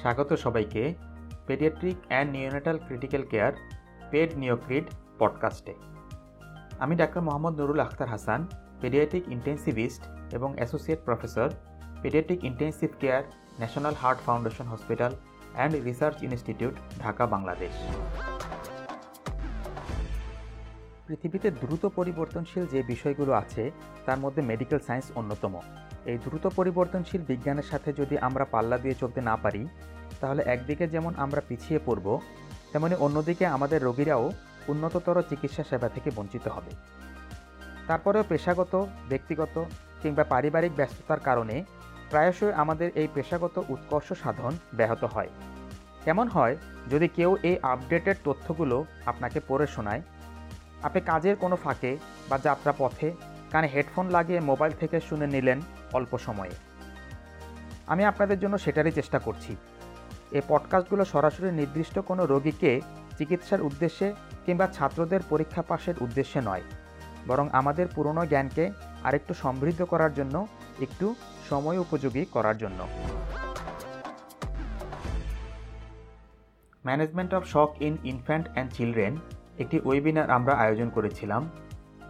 স্বাগত সবাইকে Paediatric and Neonatal Critical Care Ped NeoCrit পডকাস্টে। আমি ডাক্তার মোহাম্মদ নুরুল আখতার হাসান, পেডিয়াট্রিক ইন্টেন্সিভিস্ট এবং associate professor, paediatric intensive care National Heart Foundation Hospital and Research Institute, Dhaka, Bangladesh. পৃথিবীতে দ্রুত পরিবর্তনশীল যে বিষয়গুলো আছে, তার মধ্যে মেডিকেল সায়েন্স অন্যতম। এই দ্রুত পরিবর্তনশীল বিজ্ঞানের সাথে যদি আমরা পাল্লা দিয়ে চলতে না পারি, তাহলে একদিকে যেমন আমরা পিছিয়ে পড়ব, তেমনি অন্যদিকে আমাদের রোগীরাও উন্নততর চিকিৎসা সেবা থেকে বঞ্চিত হবে। তারপরেও পেশাগত, ব্যক্তিগত কিংবা পারিবারিক ব্যস্ততার কারণে প্রায়শই আমাদের এই পেশাগত উৎকর্ষ সাধন ব্যাহত হয়। কেমন হয়, যদি কেউ এই আপডেটেড তথ্যগুলো আপনাকে পড়ে শোনায়, আপনি কাজের কোনো ফাঁকে বা যাত্রা পথে কানে হেডফোন লাগিয়ে মোবাইল থেকে শুনে নিলেন অল্প সময়ে। আমি আপনাদের জন্য সেটারই চেষ্টা করছি। এই পডকাস্টগুলো সরাসরি নির্দিষ্ট কোনো রোগীকে চিকিৎসার উদ্দেশ্যে কিংবা ছাত্রদের পরীক্ষা পাশের উদ্দেশ্যে নয়, বরং আমাদের পুরনো জ্ঞানকে আরেকটু সমৃদ্ধ করার জন্য, একটু সময় উপযোগী করার জন্য। Management of shock in infant and children একটি ওয়েবিনার আমরা আয়োজন করেছিলাম,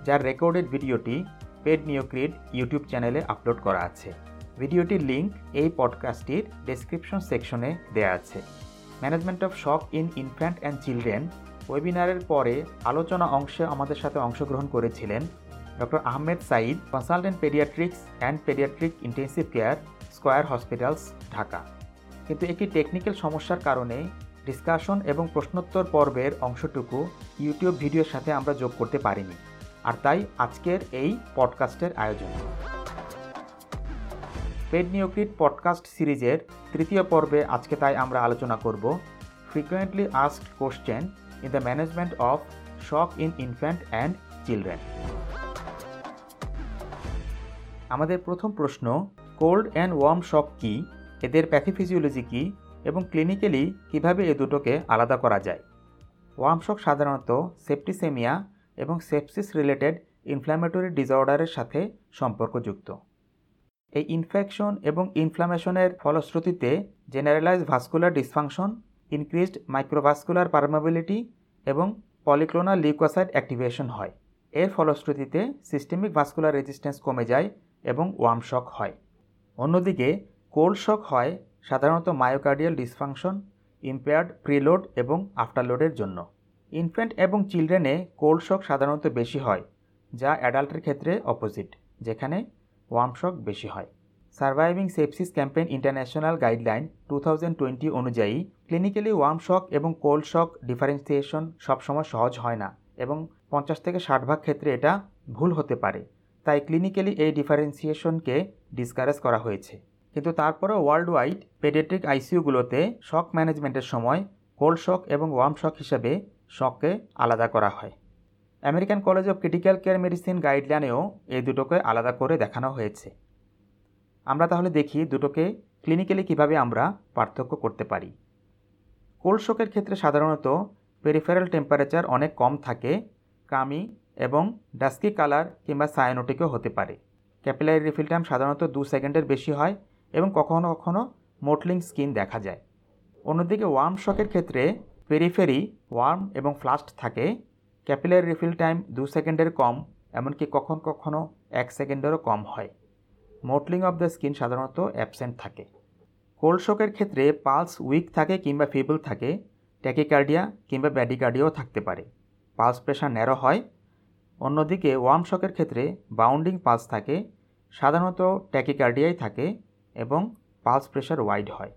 যার রেকর্ডেড ভিডিওটি পেড নিওক্রিড ইউটিউব চ্যানেলে আপলোড করা আছে। ভিডিওটির লিঙ্ক এই পডকাস্টটির ডেসক্রিপশন সেকশনে দেয়া আছে। Management of shock in infant and children ওয়েবিনারের পরে আলোচনা অংশে আমাদের সাথে অংশগ্রহণ করেছিলেন doctor Ahmed Saeed consultant paediatrics and paediatric intensive care, Square Hospitals, Dhaka. কিন্তু একটি টেকনিক্যাল সমস্যার কারণে ডিসকাশন এবং প্রশ্নোত্তর পর্বের অংশটুকু ইউটিউব ভিডিওর সাথে আমরা যোগ করতে পারিনি। আর তাই আজকের এই পডকাস্টের আয়োজন। পেড নিওক্রিট পডকাস্ট সিরিজের তৃতীয় পর্বে আজকে তাই আমরা আলোচনা করব frequently asked question in the management of shock in infant and children. আমাদের প্রথম প্রশ্ন, কোল্ড অ্যান্ড ওয়ার্ম শক কি? এদের প্যাথিফিজিওলজি কি? এবং ক্লিনিক্যালি কীভাবে এ দুটোকে আলাদা করা যায়? ওয়ার্ম শক সাধারণত সেপ্টিসেমিয়া এবং সেপসিস রিলেটেড ইনফ্ল্যামেটরি ডিসঅর্ডারের সাথে সম্পর্কযুক্ত। এই ইনফেকশন এবং ইনফ্লামেশনের ফলশ্রুতিতে generalize vascular dysfunction increased microvascular permeability এবং পলিক্লোনাল লিউকোসাইড অ্যাক্টিভেশন হয়। এর ফলশ্রুতিতে সিস্টেমিক ভাস্কুলার রেজিস্ট্যান্স কমে যায় এবং ওয়ার্ম শক হয়। অন্যদিকে কোল্ড শক হয় সাধারণত মায়োকার্ডিয়াল ডিসফাংশন ইম্পেয়ার্ড প্রিলোড এবং আফটারলোডের জন্য। ইনফ্যান্ট এবং চিলড্রেনে কোল্ড শক সাধারণত বেশি হয়, যা অ্যাডাল্টের ক্ষেত্রে অপোজিট, যেখানে ওয়ার্ম শক বেশি হয়। Surviving Sepsis Campaign international guideline two অনুযায়ী, ক্লিনিক্যালি ওয়ার্ম শক এবং কোল্ড শক ডিফারেন্সিয়েশন সবসময় সহজ হয় না এবং পঞ্চাশ থেকে ষাট ভাগ ক্ষেত্রে এটা ভুল হতে পারে। তাই ক্লিনিক্যালি এই ডিফারেন্সিয়েশনকে ডিসকারেজ করা হয়েছে। কিন্তু তারপরেও ওয়ার্ল্ড ওয়াইড পেডিয়াট্রিক আইসিইউগুলোতে শক ম্যানেজমেন্টের সময় কোল্ড শক এবং ওয়ার্ম শক হিসেবে শককে আলাদা করা হয়। American College of Critical Care Medicine গাইডলাইনেও এই দুটোকে আলাদা করে দেখানো হয়েছে। আমরা তাহলে দেখি দুটোকে ক্লিনিক্যালি কীভাবে আমরা পার্থক্য করতে পারি। কোল্ড শকের ক্ষেত্রে সাধারণত পেরিফেরাল টেম্পারেচার অনেক কম থাকে কামি এবং ডাস্কি কালার কিংবা সায়ানোটিকও হতে পারে। ক্যাপিলারি রিফিল টাইম সাধারণত দু সেকেন্ডের বেশি হয় এবং কখনো কখনো মোটলিং স্কিন দেখা যায়। অন্যদিকে ওয়ার্ম শকের ক্ষেত্রে পেরিফেরি ওয়ার্ম এবং ফ্লাস্ট থাকে। ক্যাপিলারি রিফিল টাইম দু সেকেন্ডের কম, এমনকি কখন কখনও এক সেকেন্ডেরও কম হয়। মোটলিং অফ দ্য স্কিন সাধারণত অ্যাবসেন্ট থাকে। কোল্ড শকের ক্ষেত্রে পালস উইক থাকে কিংবা ফিবল থাকে, ট্যাকিকার্ডিয়া কিংবা ব্যাডিকার্ডিয়াও থাকতে পারে। পালস প্রেশার ন্যারো হয়। অন্যদিকে ওয়ার্ম শকের ক্ষেত্রে বাউন্ডিং পালস থাকে, সাধারণত ট্যাকিকার্ডিয়াই থাকে এবং পালস প্রেশার ওয়াইড হয়।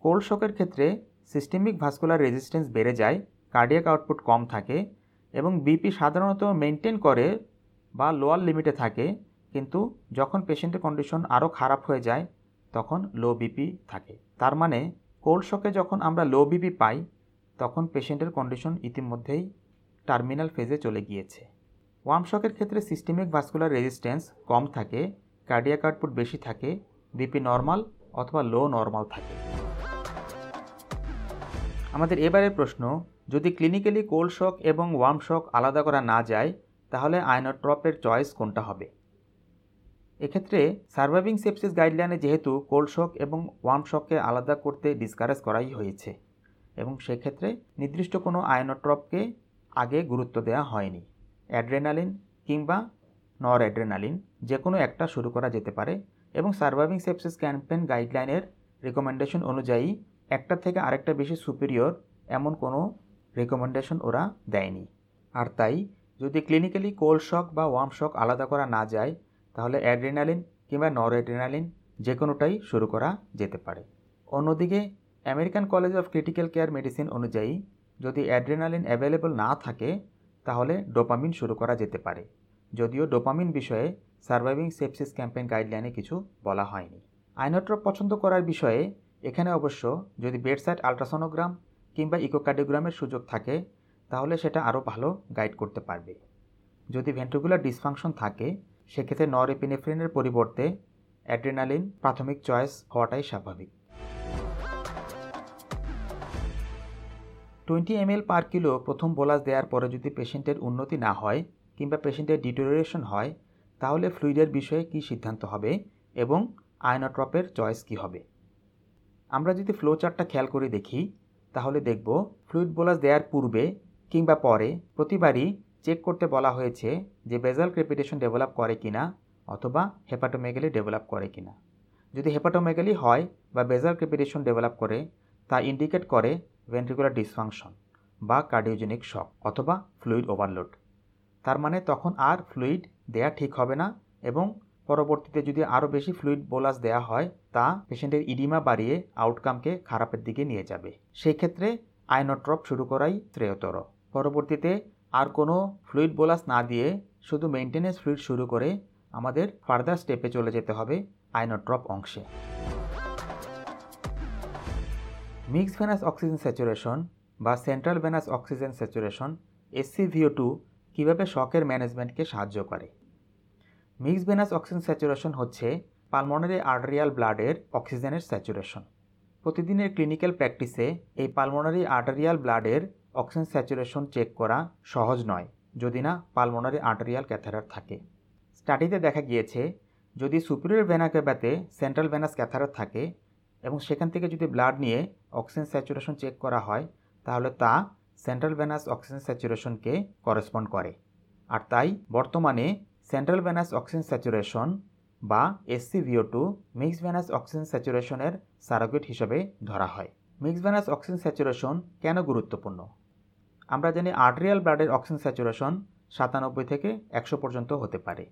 কোল্ড শকের ক্ষেত্রে সিস্টেমিক ভাস্কুলার রেজিস্ট্যান্স বেড়ে যায়, কার্ডিয়াক আউটপুট কম থাকে এবং বিপি সাধারণত মেনটেন করে বা লোয়ার লিমিটে থাকে, কিন্তু যখন পেশেন্টের কন্ডিশন আরও খারাপ হয়ে যায়, তখন লো বিপি থাকে। তার মানে কোল্ড শকে যখন আমরা লো বিপি পাই, তখন পেশেন্টের কন্ডিশন ইতিমধ্যেই টার্মিনাল ফেজে চলে গিয়েছে। ওয়ার্ম শকের ক্ষেত্রে সিস্টেমিক ভাস্কুলার রেজিস্ট্যান্স কম থাকে, কার্ডিয়াক আউটপুট বেশি থাকে, বিপি নর্মাল অথবা লো নর্মাল থাকে। আমাদের এবারের প্রশ্ন, যদি ক্লিনিক্যালি কোল্ড শক এবং ওয়ার্ম শক আলাদা করা না যায়, তাহলে আয়নোট্রপের চয়েস কোনটা হবে? এক্ষেত্রে সার্ভাইভিং সেপসিস গাইডলাইনে যেহেতু কোল্ড শক এবং ওয়ার্ম শককে আলাদা করতে ডিসকারেজ করাই হয়েছে এবং সেক্ষেত্রে নির্দিষ্ট কোনো আয়নোট্রপকে আগে গুরুত্ব দেওয়া হয়নি। অ্যাড্রেনালিন কিংবা নর অ্যাড্রেনালিন যে কোনো একটা শুরু করা যেতে পারে এবং সার্ভাইভিং সেপসিস ক্যাম্পেন গাইডলাইনের রেকমেন্ডেশন অনুযায়ী একটা থেকে আরেকটা বেশি সুপিরিয়র এমন কোনো রেকমেন্ডেশন ওরা দেয়নি। আর তাই, যদি ক্লিনিক্যালি কোল্ড শক বা ওয়ার্ম শক আলাদা করা না যায়, তাহলে অ্যাড্রেনালিন কিংবা নর অ্যাড্রেনালিন যে কোনোটাই শুরু করা যেতে পারে। অন্যদিকে American College of Critical Care Medicine অনুযায়ী, যদি অ্যাড্রেনালিন অ্যাভেলেবল না থাকে, তাহলে ডোপামিন শুরু করা যেতে পারে। যদিও ডোপামিন বিষয়ে সার্ভাইভিং সেপসিস ক্যাম্পেইন গাইডলাইনে কিছু বলা হয়নি। আইনোট্রপ পছন্দ করার বিষয়ে এখানে অবশ্য যদি বেডসাইড আলট্রাসোনোগ্রাম কিংবা ইকোকার্ডিওগ্রামের সুযোগ থাকে, তাহলে সেটা আরও ভালো গাইড করতে পারবে। যদি ভেন্ট্রিকুলার ডিসফাংশন থাকে, সেক্ষেত্রে নর এপিনেফ্রিনের পরিবর্তে অ্যাড্রেনালিন প্রাথমিক চয়েস হওয়াটাই স্বাভাবিক। টোয়েন্টি এম পার কিলো প্রথম বোলাস দেওয়ার পরে যদি পেশেন্টের উন্নতি না হয় কিংবা পেশেন্টের ডিটোরিয়েশন হয়, তাহলে ফ্লুইডের বিষয়ে কী সিদ্ধান্ত হবে এবং আয়নোট্রপের চয়েস কী হবে? আমরা যদি ফ্লো চার্টটা খেয়াল করে দেখি, তাহলে দেখব ফ্লুইড বোলাস দেওয়ার পূর্বে কিংবা পরে প্রতিবারই চেক করতে বলা হয়েছে যে বেজাল ক্রেপিটেশন ডেভেলপ করে কিনা অথবা হেপাটোমেগালি ডেভেলপ করে কিনা। যদি হেপাটোমেগালি হয় বা বেজাল ক্রেপিটেশন ডেভেলপ করে, তা ইন্ডিকেট করে ভেন্ট্রিকুলার ডিসফাংশন বা কার্ডিওজেনিক শক অথবা ফ্লুইড ওভারলোড তার মানে তখন আর ফ্লুইড দেয়া ঠিক হবে না এবং পরবর্তীতে যদি আরও বেশি ফ্লুইড বোলাস দেওয়া হয়, তা পেশেন্টের ইডিমা বাড়িয়ে আউটকামকে খারাপের দিকে নিয়ে যাবে। সেই ক্ষেত্রে আইনোট্রপ শুরু করাই শ্রেয়তর পরবর্তীতে আর কোনো ফ্লুইড বোলাস না দিয়ে শুধু মেনটেনেন্স ফ্লুইড শুরু করে আমাদের ফার্দার স্টেপে চলে যেতে হবে আইনোট্রপ অংশে। মিক্স ভেনাস অক্সিজেন স্যাচুরেশন বা central venous oxygen saturation SCVO two কীভাবে শকের ম্যানেজমেন্টকে সাহায্য করে? মিক্স ভেনাস অক্সিজেন স্যাচুরেশন হচ্ছে পালমোনারি আর্টারিয়াল ব্লাডের অক্সিজেনের স্যাচুরেশন। প্রতিদিনের ক্লিনিক্যাল প্র্যাকটিসে এই পালমোনারি আর্টারিয়াল ব্লাডের অক্সিজেন স্যাচুরেশন চেক করা সহজ নয়, যদি না পালমোনারি আর্টারিয়াল ক্যাথারার থাকে। স্টাডিতে দেখা গিয়েছে, যদি superior vena central venous catheter থাকে এবং সেখান থেকে যদি ব্লাড নিয়ে অক্সিজেন স্যাচুরেশন চেক করা হয়, তাহলে তা সেন্ট্রাল ভেনাস অক্সিজেন স্যাচুরেশনকে করেসপন্ড করে। আর তাই বর্তমানে সেন্ট্রাল ভেনাস অক্সিজেন স্যাচুরেশন বা SCVO two mixed venous oxygen স্যাচুরেশনের surrogate হিসেবে ধরা হয়। মিক্স ভেনাস অক্সিজেন স্যাচুরেশন কেন গুরুত্বপূর্ণ? আমরা জানি আর্টেরিয়াল ব্লাডের অক্সিজেন স্যাচুরেশন সাতানব্বই থেকে একশো পর্যন্ত হতে পারে।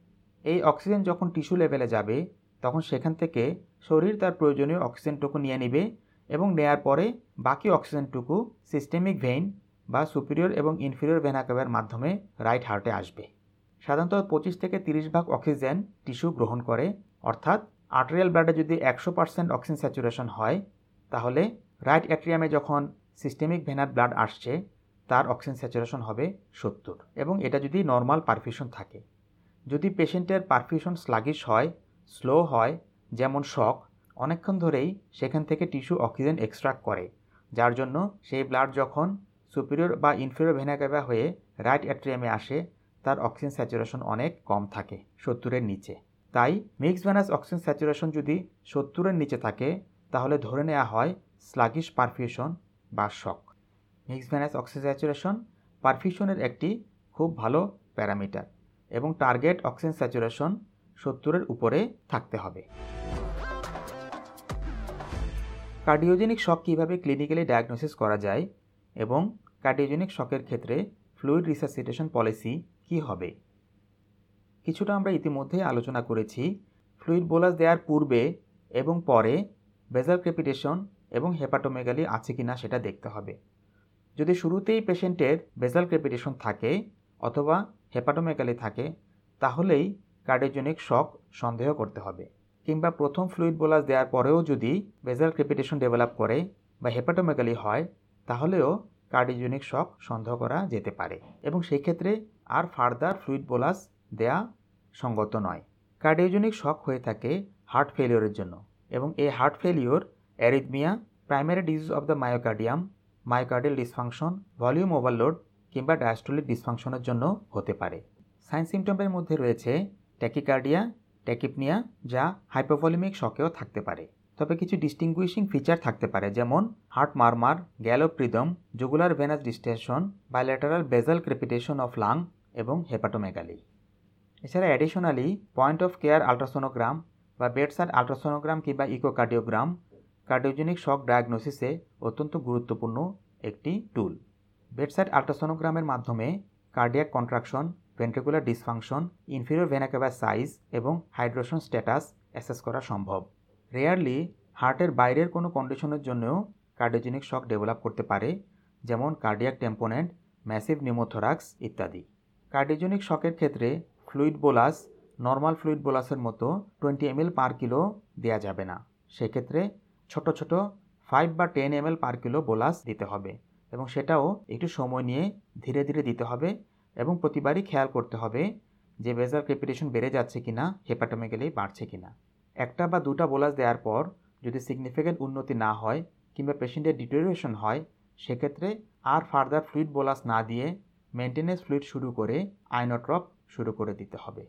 এই অক্সিজেন যখন টিস্যু লেভেলে যাবে, তখন সেখান থেকে শরীর তার প্রয়োজনীয় অক্সিজেনটুকু নিয়ে নেবে এবং নেয়ার পরে বাকি অক্সিজেনটুকু সিস্টেমিক ভেইন বা সুপিরিয়র এবং ইনফিরিয়র ভেনাকাবের মাধ্যমে রাইট হার্টে আসবে। সাধারণত পঁচিশ থেকে তিরিশ ভাগ অক্সিজেন টিস্যু গ্রহণ করে, অর্থাৎ আর্টেরিয়াল ব্লাডে যদি একশো পার্সেন্ট অক্সিজেন স্যাচুরেশন হয়, তাহলে রাইট অ্যাট্রিয়ামে যখন সিস্টেমিক ভেনার ব্লাড আসছে, তার অক্সিজেন স্যাচুরেশন হবে সত্তর। এবং এটা যদি নর্মাল পারফিউশন থাকে। যদি পেশেন্টের পারফিউশন স্লাগিশ হয়, স্লো হয়, যেমন শক, অনেকক্ষণ ধরেই সেখান থেকে টিস্যু অক্সিজেন এক্সট্রাক্ট করে, যার জন্য সেই ব্লাড যখন সুপিরিয়র বা ইনফিরিয়র ভেনাকাবা হয়ে রাইট অ্যাট্রিয়ামে আসে তার অক্সিজেন স্যাচুরেশন অনেক কম থাকে, সত্তরের নিচে। তাই মিক্স ভ্যানাস অক্সিজেন স্যাচুরেশন যদি সত্তরের নিচে থাকে, তাহলে ধরে নেওয়া হয় স্লাগিশ পারফিউশন বা shock mixed venous oxygen saturation পারফিউশনের একটি খুব ভালো প্যারামিটার এবং টার্গেট অক্সিজেন স্যাচুরেশন সত্তরের উপরে থাকতে হবে। কার্ডিওজেনিক শক কীভাবে ক্লিনিক্যালি ডায়াগনোসিস করা যায় এবং কার্ডিওজেনিক শকের ক্ষেত্রে ফ্লুইড রিসাসিটেশন পলিসি কি হবে? কিছুটা আমরা ইতিমধ্যে আলোচনা করেছি। ফ্লুইড বোলাস দেওয়ার পূর্বে এবং পরে বেজাল ক্রেপিটেশন এবং হেপাটোমেগালি আছে কি না সেটা দেখতে হবে। যদি শুরুতেই পেশেন্টের বেজাল ক্রেপিটেশন থাকে অথবা হেপাটোমেগালি থাকে, তাহলেই কার্ডিওজেনিক শক সন্দেহ করতে হবে। কিংবা প্রথম ফ্লুইড বোলাস দেওয়ার পরেও যদি বেজাল ক্রেপিটেশন ডেভেলপ করে বা হেপাটোমেগালি হয়, তাহলেও কার্ডিওজেনিক শক সন্দেহ করা যেতে পারে। এবং সেই ক্ষেত্রে আর ফার্দার ফ্লুইড বোলাস দেয়া সঙ্গত নয়। কার্ডিওজেনিক শক হয়ে থাকে হার্ট ফেলিওরের জন্য এবং এই heart failure arrhythmia, primary disease of the myocardium, myocardial dysfunction, volume overload কিংবা ডায়াস্টোলিক ডিসফাংশনের জন্য হতে পারে। সাইন সিমটমের মধ্যে রয়েছে ট্যাকিকার্ডিয়া, ট্যাকিপনিয়া, যা হাইপোভলিমিক শকেও থাকতে পারে। তবে কিছু ডিস্টিংগুইশিং ফিচার থাকতে পারে, যেমন heart murmur, gallop rhythm, jugular venous distension bilateral basal crepitation of lung এবং হেপাটোমেগালি এছাড়া additionally point of care ultrasonogram বা বেডসাইড আলট্রাসোনোগ্রাম কিংবা ইকোকার্ডিওগ্রাম কার্ডিওজেনিক শক ডায়াগনোসিসে অত্যন্ত গুরুত্বপূর্ণ একটি টুল বেডসাইড আলট্রাসোনোগ্রামের মাধ্যমে cardiac contraction ventricular dysfunction inferior ভেনাকেবার size এবং হাইড্রোশন স্ট্যাটাস অ্যাসেস করা সম্ভব। রেয়ারলি হার্টের বাইরের কোনো কন্ডিশনের জন্যও কার্ডিওজেনিক শক ডেভেলপ করতে পারে, যেমন কার্ডিয়াক টেম্পোনেন্ট ম্যাসিভ নিউমোথোরাক্স ইত্যাদি। কার্ডিওজেনিক শকের ক্ষেত্রে ফ্লুইড বোলাস, নর্মাল ফ্লুইড বোলাসের মতো টোয়েন্টি এমএল পার কিলো দেওয়া যাবে না। সেক্ষেত্রে ছোট ছোট ফাইভ বা ten ML per kilo bolus দিতে হবে এবং সেটাও একটু সময় নিয়ে ধীরে ধীরে দিতে হবে এবং প্রতিবারই খেয়াল করতে হবে যে বেজার ক্রেপিটেশন বেড়ে যাচ্ছে কি কিনা হেপাটোমেগালি বাড়ছে কি না একটা বা দুটা বোলাস দেওয়ার পর যদি সিগনিফিক্যান্ট উন্নতি না হয় কিংবা পেশেন্টের ডিটোরিয়েশন হয়, সেক্ষেত্রে আর ফার্দার ফ্লুইড বোলাস না দিয়ে মেনটেনেন্স ফ্লুইড শুরু করে আইনোট্রপ শুরু করে দিতে হবে।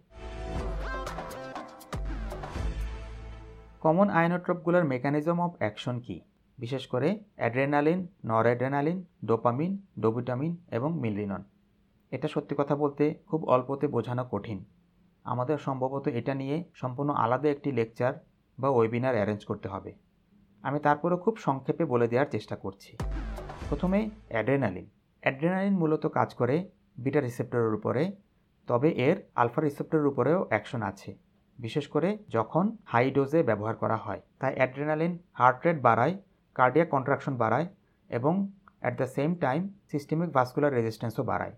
কমন আয়নোট্রপগুলোর মেকানিজম অফ অ্যাকশন কী? বিশেষ করে অ্যাড্রেনালিন নর অ্যাড্রেনালিন ডোপামিন ডোবিটামিন এবং মিলিনন এটা সত্যি কথা বলতে খুব অল্পতে বোঝানো কঠিন। আমাদের সম্ভবত এটা নিয়ে সম্পূর্ণ আলাদা একটি লেকচার বা ওয়েবিনার অ্যারেঞ্জ করতে হবে। আমি তারপরে খুব সংক্ষেপে বলে দেওয়ার চেষ্টা করছি। প্রথমে অ্যাড্রেনালিন অ্যাড্রেনালিন মূলত কাজ করে বিটা রিসেপ্টরের উপরে, তবে এর আলফা রিসেপ্টরের উপরেও অ্যাকশন আছে, বিশেষ করে যখন হাই ডোজে ব্যবহার করা হয়। তাই অ্যাড্রেনালিন হার্ট রেট বাড়ায়, কার্ডিয়াক কন্ট্রাকশন বাড়ায় এবং at the same time systemic vascular রেজিস্ট্যান্সও বাড়ায়।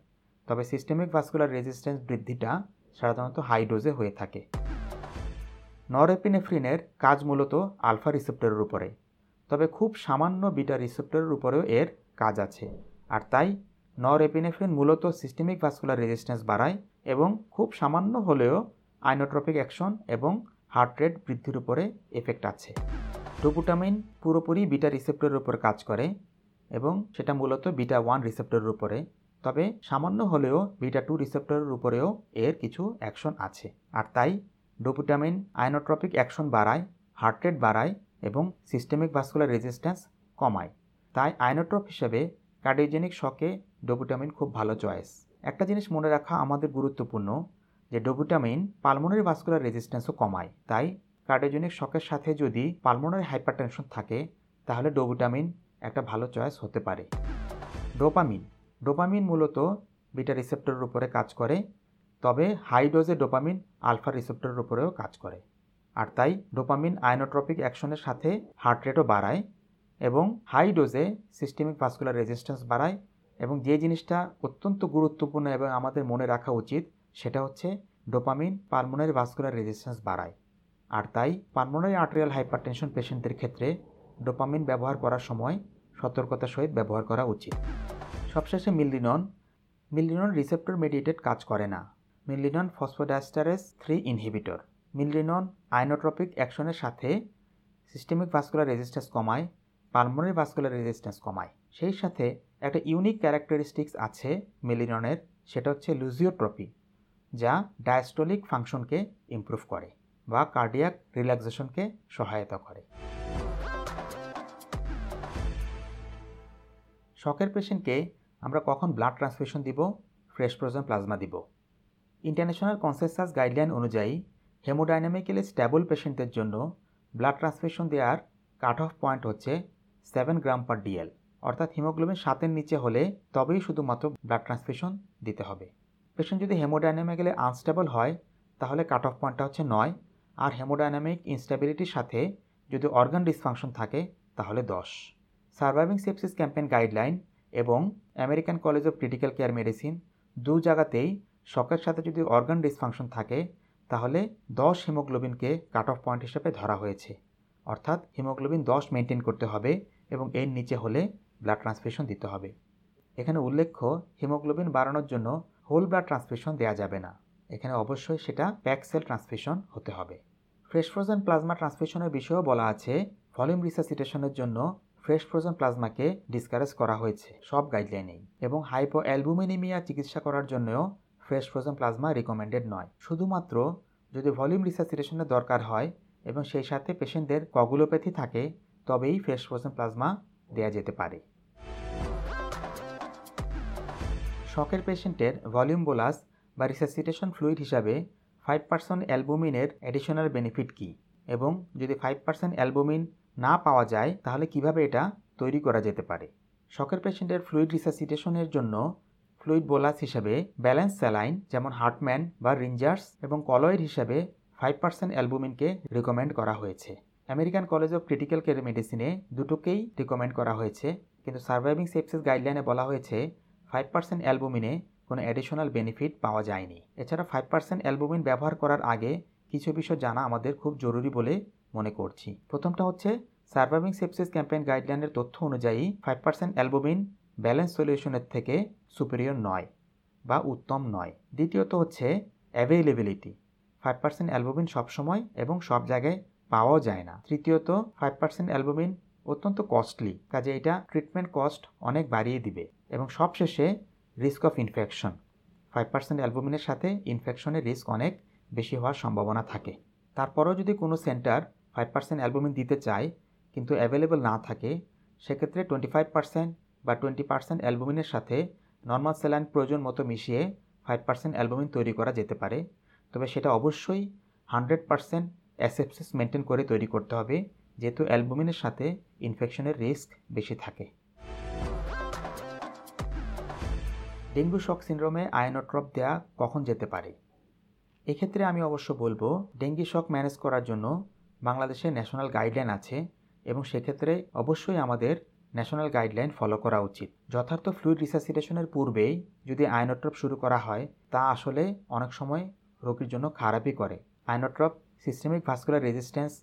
তবে সিস্টেমিক ভাস্কুলার রেজিস্ট্যান্স বৃদ্ধিটা সাধারণত হাই ডোজে হয়ে থাকে। নরএপিনেফ্রিনের কাজ মূলত আলফা রিসেপ্টরের উপরে, তবে খুব সামান্য বিটা রিসেপ্টরের উপরেও এর কাজ আছে। আর তাই নরএপিনেফ্রিন মূলত সিস্টেমিক ভাস্কুলার রেজিস্ট্যান্স বাড়ায় এবং খুব সামান্য হলেও আইনোট্রপিক অ্যাকশন এবং হার্ট রেট বৃদ্ধির উপরে এফেক্ট আছে। ডোপুটামিন পুরোপুরি বিটা রিসেপ্টরের উপর কাজ করে এবং সেটা মূলত বিটা ওয়ান রিসেপ্টরের উপরে। তবে সামান্য হলেও বিটা টু রিসেপ্টরের উপরেও এর কিছু অ্যাকশন আছে। আর তাই ডোপুটামিন আইনোট্রপিক অ্যাকশন বাড়ায়, হার্ট রেট বাড়ায় এবং সিস্টেমিক ভাস্কুলার রেজিস্ট্যান্স কমায়। তাই আইনোট্রপ হিসেবে কার্ডিওজেনিক শকে ডোবুটামিন খুব ভালো চয়েস। একটা জিনিস মনে রাখা আমাদের গুরুত্বপূর্ণ, যে ডোবুটামিন পালমোনারি ভাস্কুলার রেজিস্ট্যান্সও কমায়। তাই কার্ডিওজেনিক শকের সাথে যদি পালমোনারি হাইপারটেনশন থাকে, তাহলে ডোবুটামিন একটা ভালো চয়েস হতে পারে। ডোপামিন। ডোপামিন মূলত বিটা রিসেপ্টরের উপরে কাজ করে, তবে হাই ডোজে ডোপামিন আলফা রিসেপ্টরের উপরেও কাজ করে। আর তাই ডোপামিন আয়নোট্রপিক অ্যাকশনের সাথে হার্ট রেটও বাড়ায় এবং হাই ডোজে সিস্টেমিক ভাস্কুলার রেজিস্ট্যান্স বাড়ায় এবং যে জিনিসটা অত্যন্ত গুরুত্বপূর্ণ এবং আমাদের মনে রাখা উচিত, সেটা হচ্ছে ডোপামিন পালমোনারি ভাস্কুলার রেজিস্ট্যান্স বাড়ায়। আর তাই পালমোনারি আর্টেরিয়াল হাইপারটেনশন পেশেন্টদের ক্ষেত্রে ডোপামিন ব্যবহার করার সময় সতর্কতার সহিত ব্যবহার করা উচিত। সবশেষে মিলিনন মিলিনন রিসেপ্টর মেডিয়েটেড কাজ করে না। Milrinone phosphodiesterase three inhibitor milrinone inotropic অ্যাকশনের সাথে সিস্টেমিক ভাস্কুলার রেজিস্ট্যান্স কমায় পালমোনারি ভাস্কুলার রেজিস্ট্যান্স কমায়। সেই সাথে একটা ইউনিক ক্যারেক্টারিস্টিক্স আছে মিলিননের, সেটা হচ্ছে লুজিওট্রপি, যা ডায়াস্টোলিক ফাংশনকে ইমপ্রুভ করে বা কার্ডিয়াক রিল্যাক্সেশনকে সহায়তা করে। শকের পেশেন্টকে আমরা কখন ব্লাড ট্রান্সফিউশন দিব? ফ্রেশ ফ্রোজেন প্লাজমা দিব। ইন্টারন্যাশনাল কনসেসাস গাইডলাইন অনুযায়ী, হেমোডাইনামিক্যালি স্ট্যাবল পেশেন্টদের জন্য ব্লাড ট্রান্সফিউশন দেওয়ার কাট অফ পয়েন্ট হচ্ছে সেভেন গ্রাম পার ডিএল অর্থাৎ হিমোগ্লোবিন সাতের নিচে হলে তবেই শুধুমাত্র ব্লাড ট্রান্সফিউশন দিতে হবে। পেশেন্ট যদি হেমোডাইনামিক্যালি আনস্টেবল হয়, তাহলে কাট অফ পয়েন্টটা হচ্ছে নয়, আর হেমোডাইনামিক ইনস্টেবিলিটির সাথে যদি অর্গান ডিসফাংশন থাকে, তাহলে দশ। সার্ভাইভিং সেপসিস ক্যাম্পেইন গাইডলাইন এবং American College of Critical Care Medicine দু জায়গাতেই শকের সাথে যদি অর্গান ডিসফাংশন থাকে, তাহলে দশ হিমোগ্লোবিনকে কাট অফ পয়েন্ট হিসেবে ধরা হয়েছে। অর্থাৎ হিমোগ্লোবিন দশ মেনটেন করতে হবে এবং এর নিচে হলে ব্লাড ট্রান্সফিউশন দিতে হবে। এখানে উল্লেখ্য হিমোগ্লোবিন বাড়ানোর জন্য হোল ব্লাড ট্রান্সফিউশন দেওয়া যাবে না। এখানে অবশ্যই সেটা প্যাক সেল ট্রান্সফিউশন হতে হবে। ফ্রেশ ফ্রোজেন প্লাজমা ট্রান্সফিউশনের বিষয়েও বলা আছে ভলিউম রিসাসিটেশনের জন্য ফ্রেশ ফ্রোজেন প্লাজমাকে ডিসকারেজ করা হয়েছে সব গাইডলাইনেই এবং হাইপো অ্যালবুমিনিমিয়া চিকিৎসা করার জন্যও ফ্রেশ ফ্রোজেন প্লাজমা রিকমেন্ডেড নয়। শুধুমাত্র যদি ভলিউম রিসাসিটেশনের দরকার হয় এবং সেই সাথে পেশেন্টদের কগুলোপ্যাথি থাকে তবেই ফ্রেশ ফ্রোজেন প্লাজমা দেওয়া যেতে পারে। শকের পেশেন্টের ভলিউম বোলাস বা রিসাসিটেশন ফ্লুইড হিসাবে ফাইভ পার্সেন্ট অ্যালবুমিনের অ্যাডিশনাল বেনিফিট কী? এবং যদি ফাইভ পার্সেন্ট অ্যালবুমিন না পাওয়া যায়, তাহলে কীভাবে এটা তৈরি করা যেতে পারে? শকের পেশেন্টের ফ্লুইড রিসাসিটেশনের জন্য ফ্লুইড বোলাস হিসেবে ব্যালেন্স স্যালাইন যেমন হার্টম্যান বা রিঞ্জার্স এবং কলয়েড হিসাবে ফাইভ পার্সেন্ট অ্যালবুমিনকে রিকমেন্ড করা হয়েছে। American College of Critical Care মেডিসিনে দুটোকেই রিকমেন্ড করা হয়েছে, কিন্তু সার্ভাইভিং সেপসিস গাইডলাইনে বলা হয়েছে ফাইভ পার্সেন্ট অ্যালবুমিনে কোনো অ্যাডিশনাল বেনিফিট পাওয়া যায়নি। এছাড়া ফাইভ পার্সেন্ট অ্যালবুমিন ব্যবহার করার আগে কিছু বিষয় জানা আমাদের খুব জরুরি বলে মনে করছি। প্রথমটা হচ্ছে সার্ভাইভিং সেপসিস ক্যাম্পেইন গাইডলাইনের তথ্য অনুযায়ী ফাইভ পার্সেন্ট অ্যালবুমিন ব্যালেন্স সলিউশনের থেকে সুপেরিয়র নয় বা উত্তম নয়। দ্বিতীয়ত হচ্ছে অ্যাভেইলেবিলিটি ফাইভ পার্সেন্ট অ্যালবুমিন সবসময় এবং সব জায়গায় পাওয়াও যায় না। তৃতীয়ত ফাইভ পার্সেন্ট অ্যালবুমিন অত্যন্ত কস্টলি কাজে এটা ট্রিটমেন্ট কস্ট অনেক বাড়িয়ে দিবে এবং সবশেষে risk of infection five percent অ্যালবুমিনের সাথে ইনফেকশনের রিস্ক অনেক বেশি হওয়ার সম্ভাবনা থাকে। তারপরেও যদি কোনো সেন্টার ফাইভ পার্সেন্ট অ্যালবুমিন দিতে চায়, কিন্তু অ্যাভেলেবল না থাকে, সেক্ষেত্রে টোয়েন্টি ফাইভ পার্সেন্ট বা টোয়েন্টি পার্সেন্ট অ্যালবুমিনের সাথে নর্মাল স্যালাইন প্রয়োজন মতো মিশিয়ে ফাইভ পার্সেন্ট অ্যালবুমিন তৈরি করা যেতে পারে। তবে সেটা অবশ্যই হান্ড্রেড পার্সেন্ট অ্যাসেপসিস মেনটেন করে তৈরি করতে হবে, যেহেতু অ্যালবুমিনের সাথে ইনফেকশনের রিস্ক বেশি থাকে। ডেঙ্গু শক সিন্ড্রোমে আয়নোট্রপ দেয়া কখন যেতে পারে? এক্ষেত্রে আমি অবশ্য বলব, ডেঙ্গি শক ম্যানেজ করার জন্য বাংলাদেশে ন্যাশনাল গাইডলাইন আছে এবং সেক্ষেত্রে অবশ্যই আমাদের ন্যাশনাল গাইডলাইন ফলো করা উচিত। যথার্থ ফ্লুইড রিসাসিটেশনের পূর্বেই যদি আয়নোট্রপ শুরু করা হয়, তা আসলে অনেক সময় রোগীর জন্য খারাপই করে। Inotrope systemic vascular resistance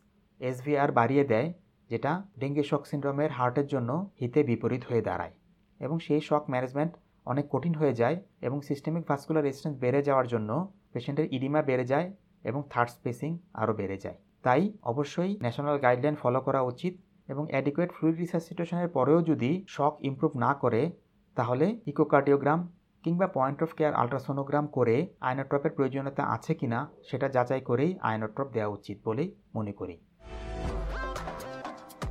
SVR বাড়িয়ে দেয়, যেটা ডেঙ্গি শক সিন্ড্রোমের হার্টের জন্য হিতে বিপরীত হয়ে দাঁড়ায়। এবং সেই শক ম্যানেজমেন্ট অনেক কঠিন হয়ে যায় এবং সিস্টেমিক ভাস্কুলার রেজিস্ট্যান্স বেড়ে যাওয়ার জন্য পেশেন্টের ইডিমা বেড়ে যায় এবং থার্ড স্পেসিং আরও বেড়ে যায়। তাই অবশ্যই ন্যাশনাল গাইডলাইন ফলো করা উচিত এবং অ্যাডিকুয়েট ফ্লুইড রিসাসিটেশনের পরেও যদি শক ইমপ্রুভ না করে, তাহলে ইকোকার্ডিওগ্রাম কিংবা পয়েন্ট অফ কেয়ার আলট্রাসোনোগ্রাম করে আয়নোট্রপের প্রয়োজনীয়তা আছে কিনা সেটা যাচাই করেই আয়নোট্রপ দেওয়া উচিত বলেই মনে করি।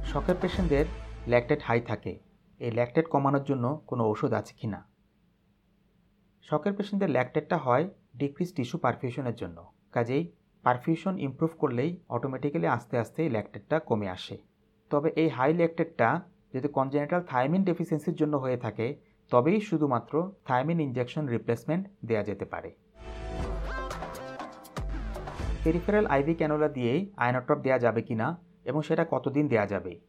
শকের পেশেন্টদের ল্যাকটেট হাই থাকে। এই ল্যাকটেট কমানোর জন্য কোনো ওষুধ আছে কি না শখের পেশেন্টদের ল্যাকটেটটা হয় ডিক্রিজ টিস্যু পারফিউশনের জন্য। কাজেই পারফিউশন ইমপ্রুভ করলেই অটোমেটিক্যালি আস্তে আস্তে এই ল্যাকটেটটা কমে আসে। তবে এই হাই ল্যাকটেটটা যদি কনজেনেটাল থাইমিন ডেফিসিয়েন্সির জন্য হয়ে থাকে তবেই শুধুমাত্র থাইমিন ইনজেকশন রিপ্লেসমেন্ট দেওয়া যেতে পারে। পেরিফেরাল আইভি ক্যানোলা দিয়েই আয়নোট্রপ দেওয়া যাবে কি না এবং সেটা কতদিন দেওয়া যাবে?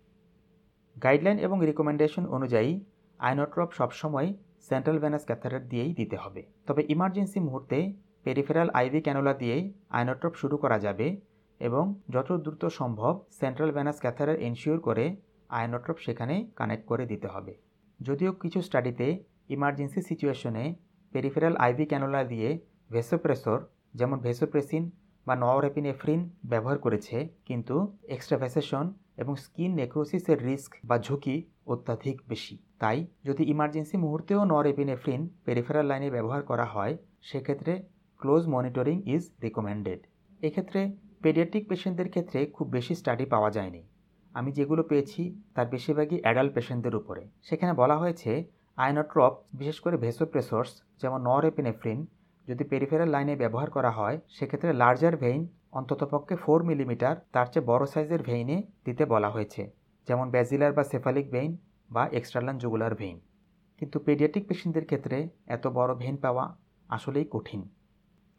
গাইডলাইন এবং রিকমেন্ডেশন অনুযায়ী আয়নোট্রপ সবসময় সেন্ট্রাল ভেনাস ক্যাথারেট দিয়েই দিতে হবে। তবে ইমার্জেন্সি মুহূর্তে পেরিফেরাল আইভি ক্যানোলা দিয়েই আয়নোট্রপ শুরু করা যাবে এবং যত দ্রুত সম্ভব সেন্ট্রাল ভেনাস ক্যাথারের এনশিওর করে আয়নোট্রপ সেখানে কানেক্ট করে দিতে হবে। যদিও কিছু স্টাডিতে ইমার্জেন্সি সিচুয়েশনে পেরিফেরাল আইভি ক্যানোলা দিয়ে ভেসোপ্রেসর, যেমন ভেসোপ্রেসিন বা নওরেপিনেফ্রিন ব্যবহার করেছে, কিন্তু এক্সট্রাভেসেশন এবং স্কিন নেক্রোসিসের রিস্ক বা ঝুঁকি অত্যাধিক বেশি। তাই, যদি ইমার্জেন্সি মুহূর্তেও নরএপিনেফ্রিন পেরিফেরাল লাইনে ব্যবহার করা হয়, সেক্ষেত্রে ক্লোজ মনিটরিং ইজ রিকমেন্ডেড। এক্ষেত্রে পেডিয়াট্রিক পেশেন্টদের ক্ষেত্রে খুব বেশি স্টাডি পাওয়া যায়নি। আমি যেগুলো পেয়েছি তার বেশিরভাগই অ্যাডাল্ট পেশেন্টদের উপরে। সেখানে বলা হয়েছে আয়নোট্রপ বিশেষ করে ভেসোপ্রেসর্স, যেমন নরএপিনেফ্রিন, যদি পেরিফেরাল লাইনে ব্যবহার করা হয়, সেক্ষেত্রে লার্জার ভেইন অন্ততপক্ষে ফোর মিলিমিটার তার চেয়ে বড় সাইজের ভেইনে দিতে বলা হয়েছে, যেমন ব্যাজিলার বা সেফালিক ভেইন বা এক্সট্রালান জুগুলার ভেইন কিন্তু পেডিয়াট্রিক পেশেন্টদের ক্ষেত্রে এত বড় ভেইন পাওয়া আসলেই কঠিন।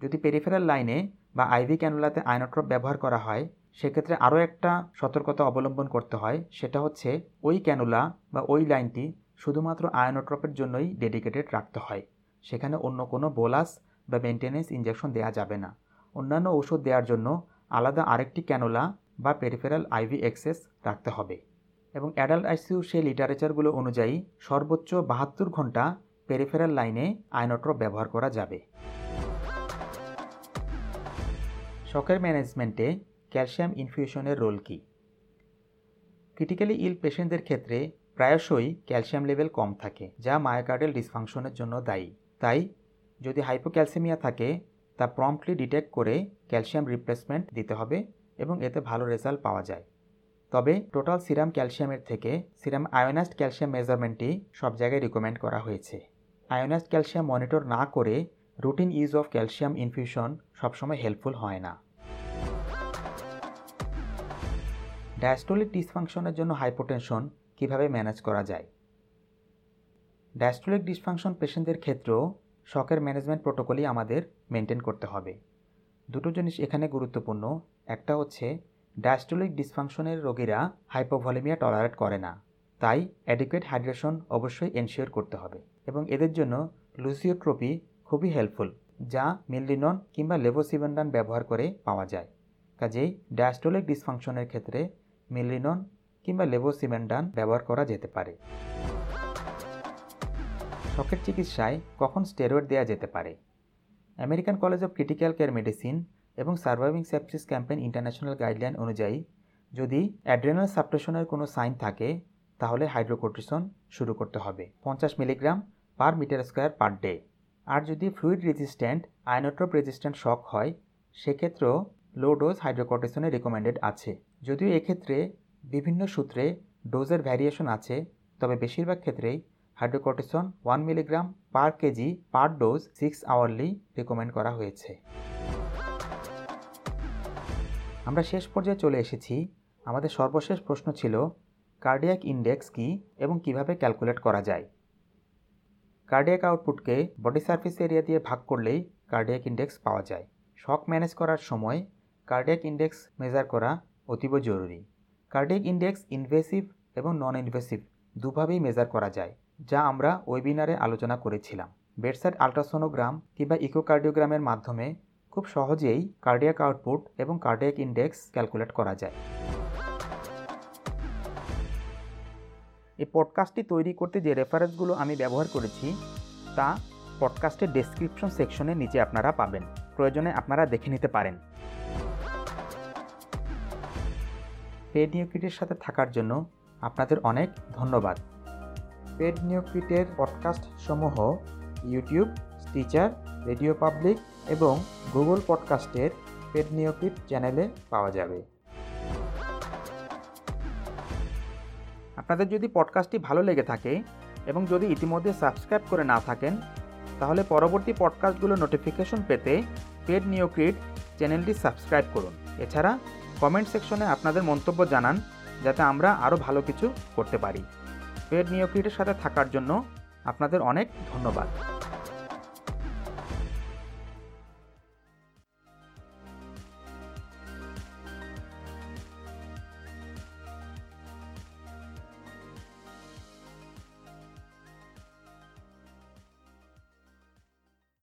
যদি পেরিফেরাল লাইনে বা আইভি ক্যানুলাতে আয়নোট্রপ ব্যবহার করা হয় সেক্ষেত্রে আরও একটা সতর্কতা অবলম্বন করতে হয়, সেটা হচ্ছে ওই ক্যানুলা বা ওই লাইনটি শুধুমাত্র আয়নোট্রপের জন্যই ডেডিকেটেড রাখতে হয়। সেখানে অন্য কোনো বোলাস বা মেনটেনেন্স ইঞ্জেকশন দেওয়া যাবে না। অন্যান্য ওষুধ দেওয়ার জন্য আলাদা আরেকটি ক্যানোলা বা পেরিফেরাল আইভি এক্সেস রাখতে হবে। এবং অ্যাডাল্ট আইসিউ সেই লিটারেচারগুলো অনুযায়ী সর্বোচ্চ বাহাত্তর ঘণ্টা পেরিফেরাল লাইনে আইনোট্রপ ব্যবহার করা যাবে। শখের ম্যানেজমেন্টে ক্যালসিয়াম ইনফিউশনের রোল কী? ক্রিটিক্যালি ইল পেশেন্টদের ক্ষেত্রে প্রায়শই ক্যালসিয়াম লেভেল কম থাকে, যা মায়োকার্ডেল ডিসফাংশনের জন্য দায়ী। তাই, যদি হাইপোক্যালসিমিয়া থাকে, তা প্রম্পটলি ডিটেক্ট করে ক্যালসিয়াম রিপ্লেসমেন্ট দিতে হবে এবং এতে ভালো রেজাল্ট পাওয়া যায়। তবে, টোটাল সিরাম ক্যালসিয়ামের থেকে সিরাম আয়োনাইজড ক্যালসিয়াম মেজারমেন্টটি সব জায়গায় রিকমেন্ড করা হয়েছে। আয়োনাইজড ক্যালসিয়াম মনিটর না করে routine use of calcium infusion সবসময় হেল্পফুল হয় না। ডায়াস্টোলিক ডিসফাংশনের জন্য হাইপোটেনশন কীভাবে ম্যানেজ করা যায়? ডায়াস্টোলিক ডিসফাংশন পেশেন্টদের ক্ষেত্রেও শকের ম্যানেজমেন্ট প্রোটোকলই আমাদের মেনটেন করতে হবে। দুটো জিনিস এখানে গুরুত্বপূর্ণ। একটা হচ্ছে, ডায়াস্টোলিক ডিসফাংশনের রোগীরা হাইপোভলিমিয়া টলারেট করে না। তাই অ্যাডিকুয়েট হাইড্রেশন অবশ্যই এনশিওর করতে হবে। এবং এদের জন্য লুসিওট্রোপি খুবই হেল্পফুল, যা মিললিনন কিংবা লেভোসিভেন্ডান ব্যবহার করে পাওয়া যায়। কাজেই ডায়াস্টোলিক ডিসফাংশনের ক্ষেত্রে মিললিনন কিংবা লেভোসিমেন্ডান ব্যবহার করা যেতে পারে। শখের চিকিৎসায় কখন স্টেরয়েড দেওয়া যেতে পারে? American College of Critical Care Medicine এবং Surviving Sepsis Campaign international guideline অনুযায়ী যদি অ্যাড্রেনাল সাপ্রেশনের কোনো সাইন থাকে, তাহলে হাইড্রোকোর্টিসন শুরু করতে হবে, পঞ্চাশ milligram per metre square per day. আর যদি fluid resistant inotrope resistant shock হয়, সেক্ষেত্রেও লো ডোজ হাইড্রোকর্টিসনে রেকমেন্ডেড আছে। যদিও এক্ষেত্রে বিভিন্ন সূত্রে ডোজের ভ্যারিয়েশন আছে, তবে বেশিরভাগ ক্ষেত্রেই hydrocortisone one milligram per KG per dose six hourly recommend করা হয়েছে। আমরা শেষ পর্যায়ে চলে এসেছি। আমাদের সর্বশেষ প্রশ্ন ছিল, কার্ডিয়াক ইন্ডেক্স কি এবং কীভাবে ক্যালকুলেট করা যায়? কার্ডিয়াক আউটপুটকে বডি সার্ফেস এরিয়া দিয়ে ভাগ করলেই কার্ডিয়াক ইন্ডেক্স পাওয়া যায়। শক ম্যানেজ করার সময় কার্ডিয়াক ইন্ডেক্স মেজার করা অতীব জরুরি। কার্ডিয়াক ইন্ডেক্স ইনভেসিভ এবং নন ইনভেসিভ দুভাবেই মেজার করা যায়, যা আমরা ওয়েবিনারে আলোচনা করেছিলাম। বেডসাইড আলট্রাসোনোগ্রাম কিংবা ইকোকার্ডিওগ্রামের মাধ্যমে খুব সহজেই কার্ডিয়াক আউটপুট এবং কার্ডিয়াক ইন্ডেক্স ক্যালকুলেট করা যায়। এই পডকাস্টটি তৈরি করতে যে রেফারেন্সগুলো আমি ব্যবহার করেছি, তা পডকাস্টের ডেসক্রিপশন সেকশনের নিচে আপনারা পাবেন। প্রয়োজনে আপনারা দেখে নিতে পারেন। পেড নিউক্রিটের সাথে থাকার জন্য আপনাদের অনেক ধন্যবাদ। পেড নিউক্রিটের পডকাস্ট সমূহ ইউটিউব, স্টিচার, রেডিও পাবলিক এবং গুগল পডকাস্টের পেড নিউক্রিট চ্যানেলে পাওয়া যাবে। আপনাদের যদি পডকাস্টটি ভালো লেগে থাকে এবং যদি ইতিমধ্যে সাবস্ক্রাইব করে না থাকেন, তাহলে পরবর্তী পডকাস্টগুলো নোটিফিকেশন পেতে পেড নিওক্রিট চ্যানেলটি সাবস্ক্রাইব করুন। এছাড়া কমেন্ট সেকশনে আপনাদের মন্তব্য জানান, যাতে আমরা আরও ভালো কিছু করতে পারি। পেড নিয়োগের সাথে থাকার জন্য আপনাদের অনেক ধন্যবাদ।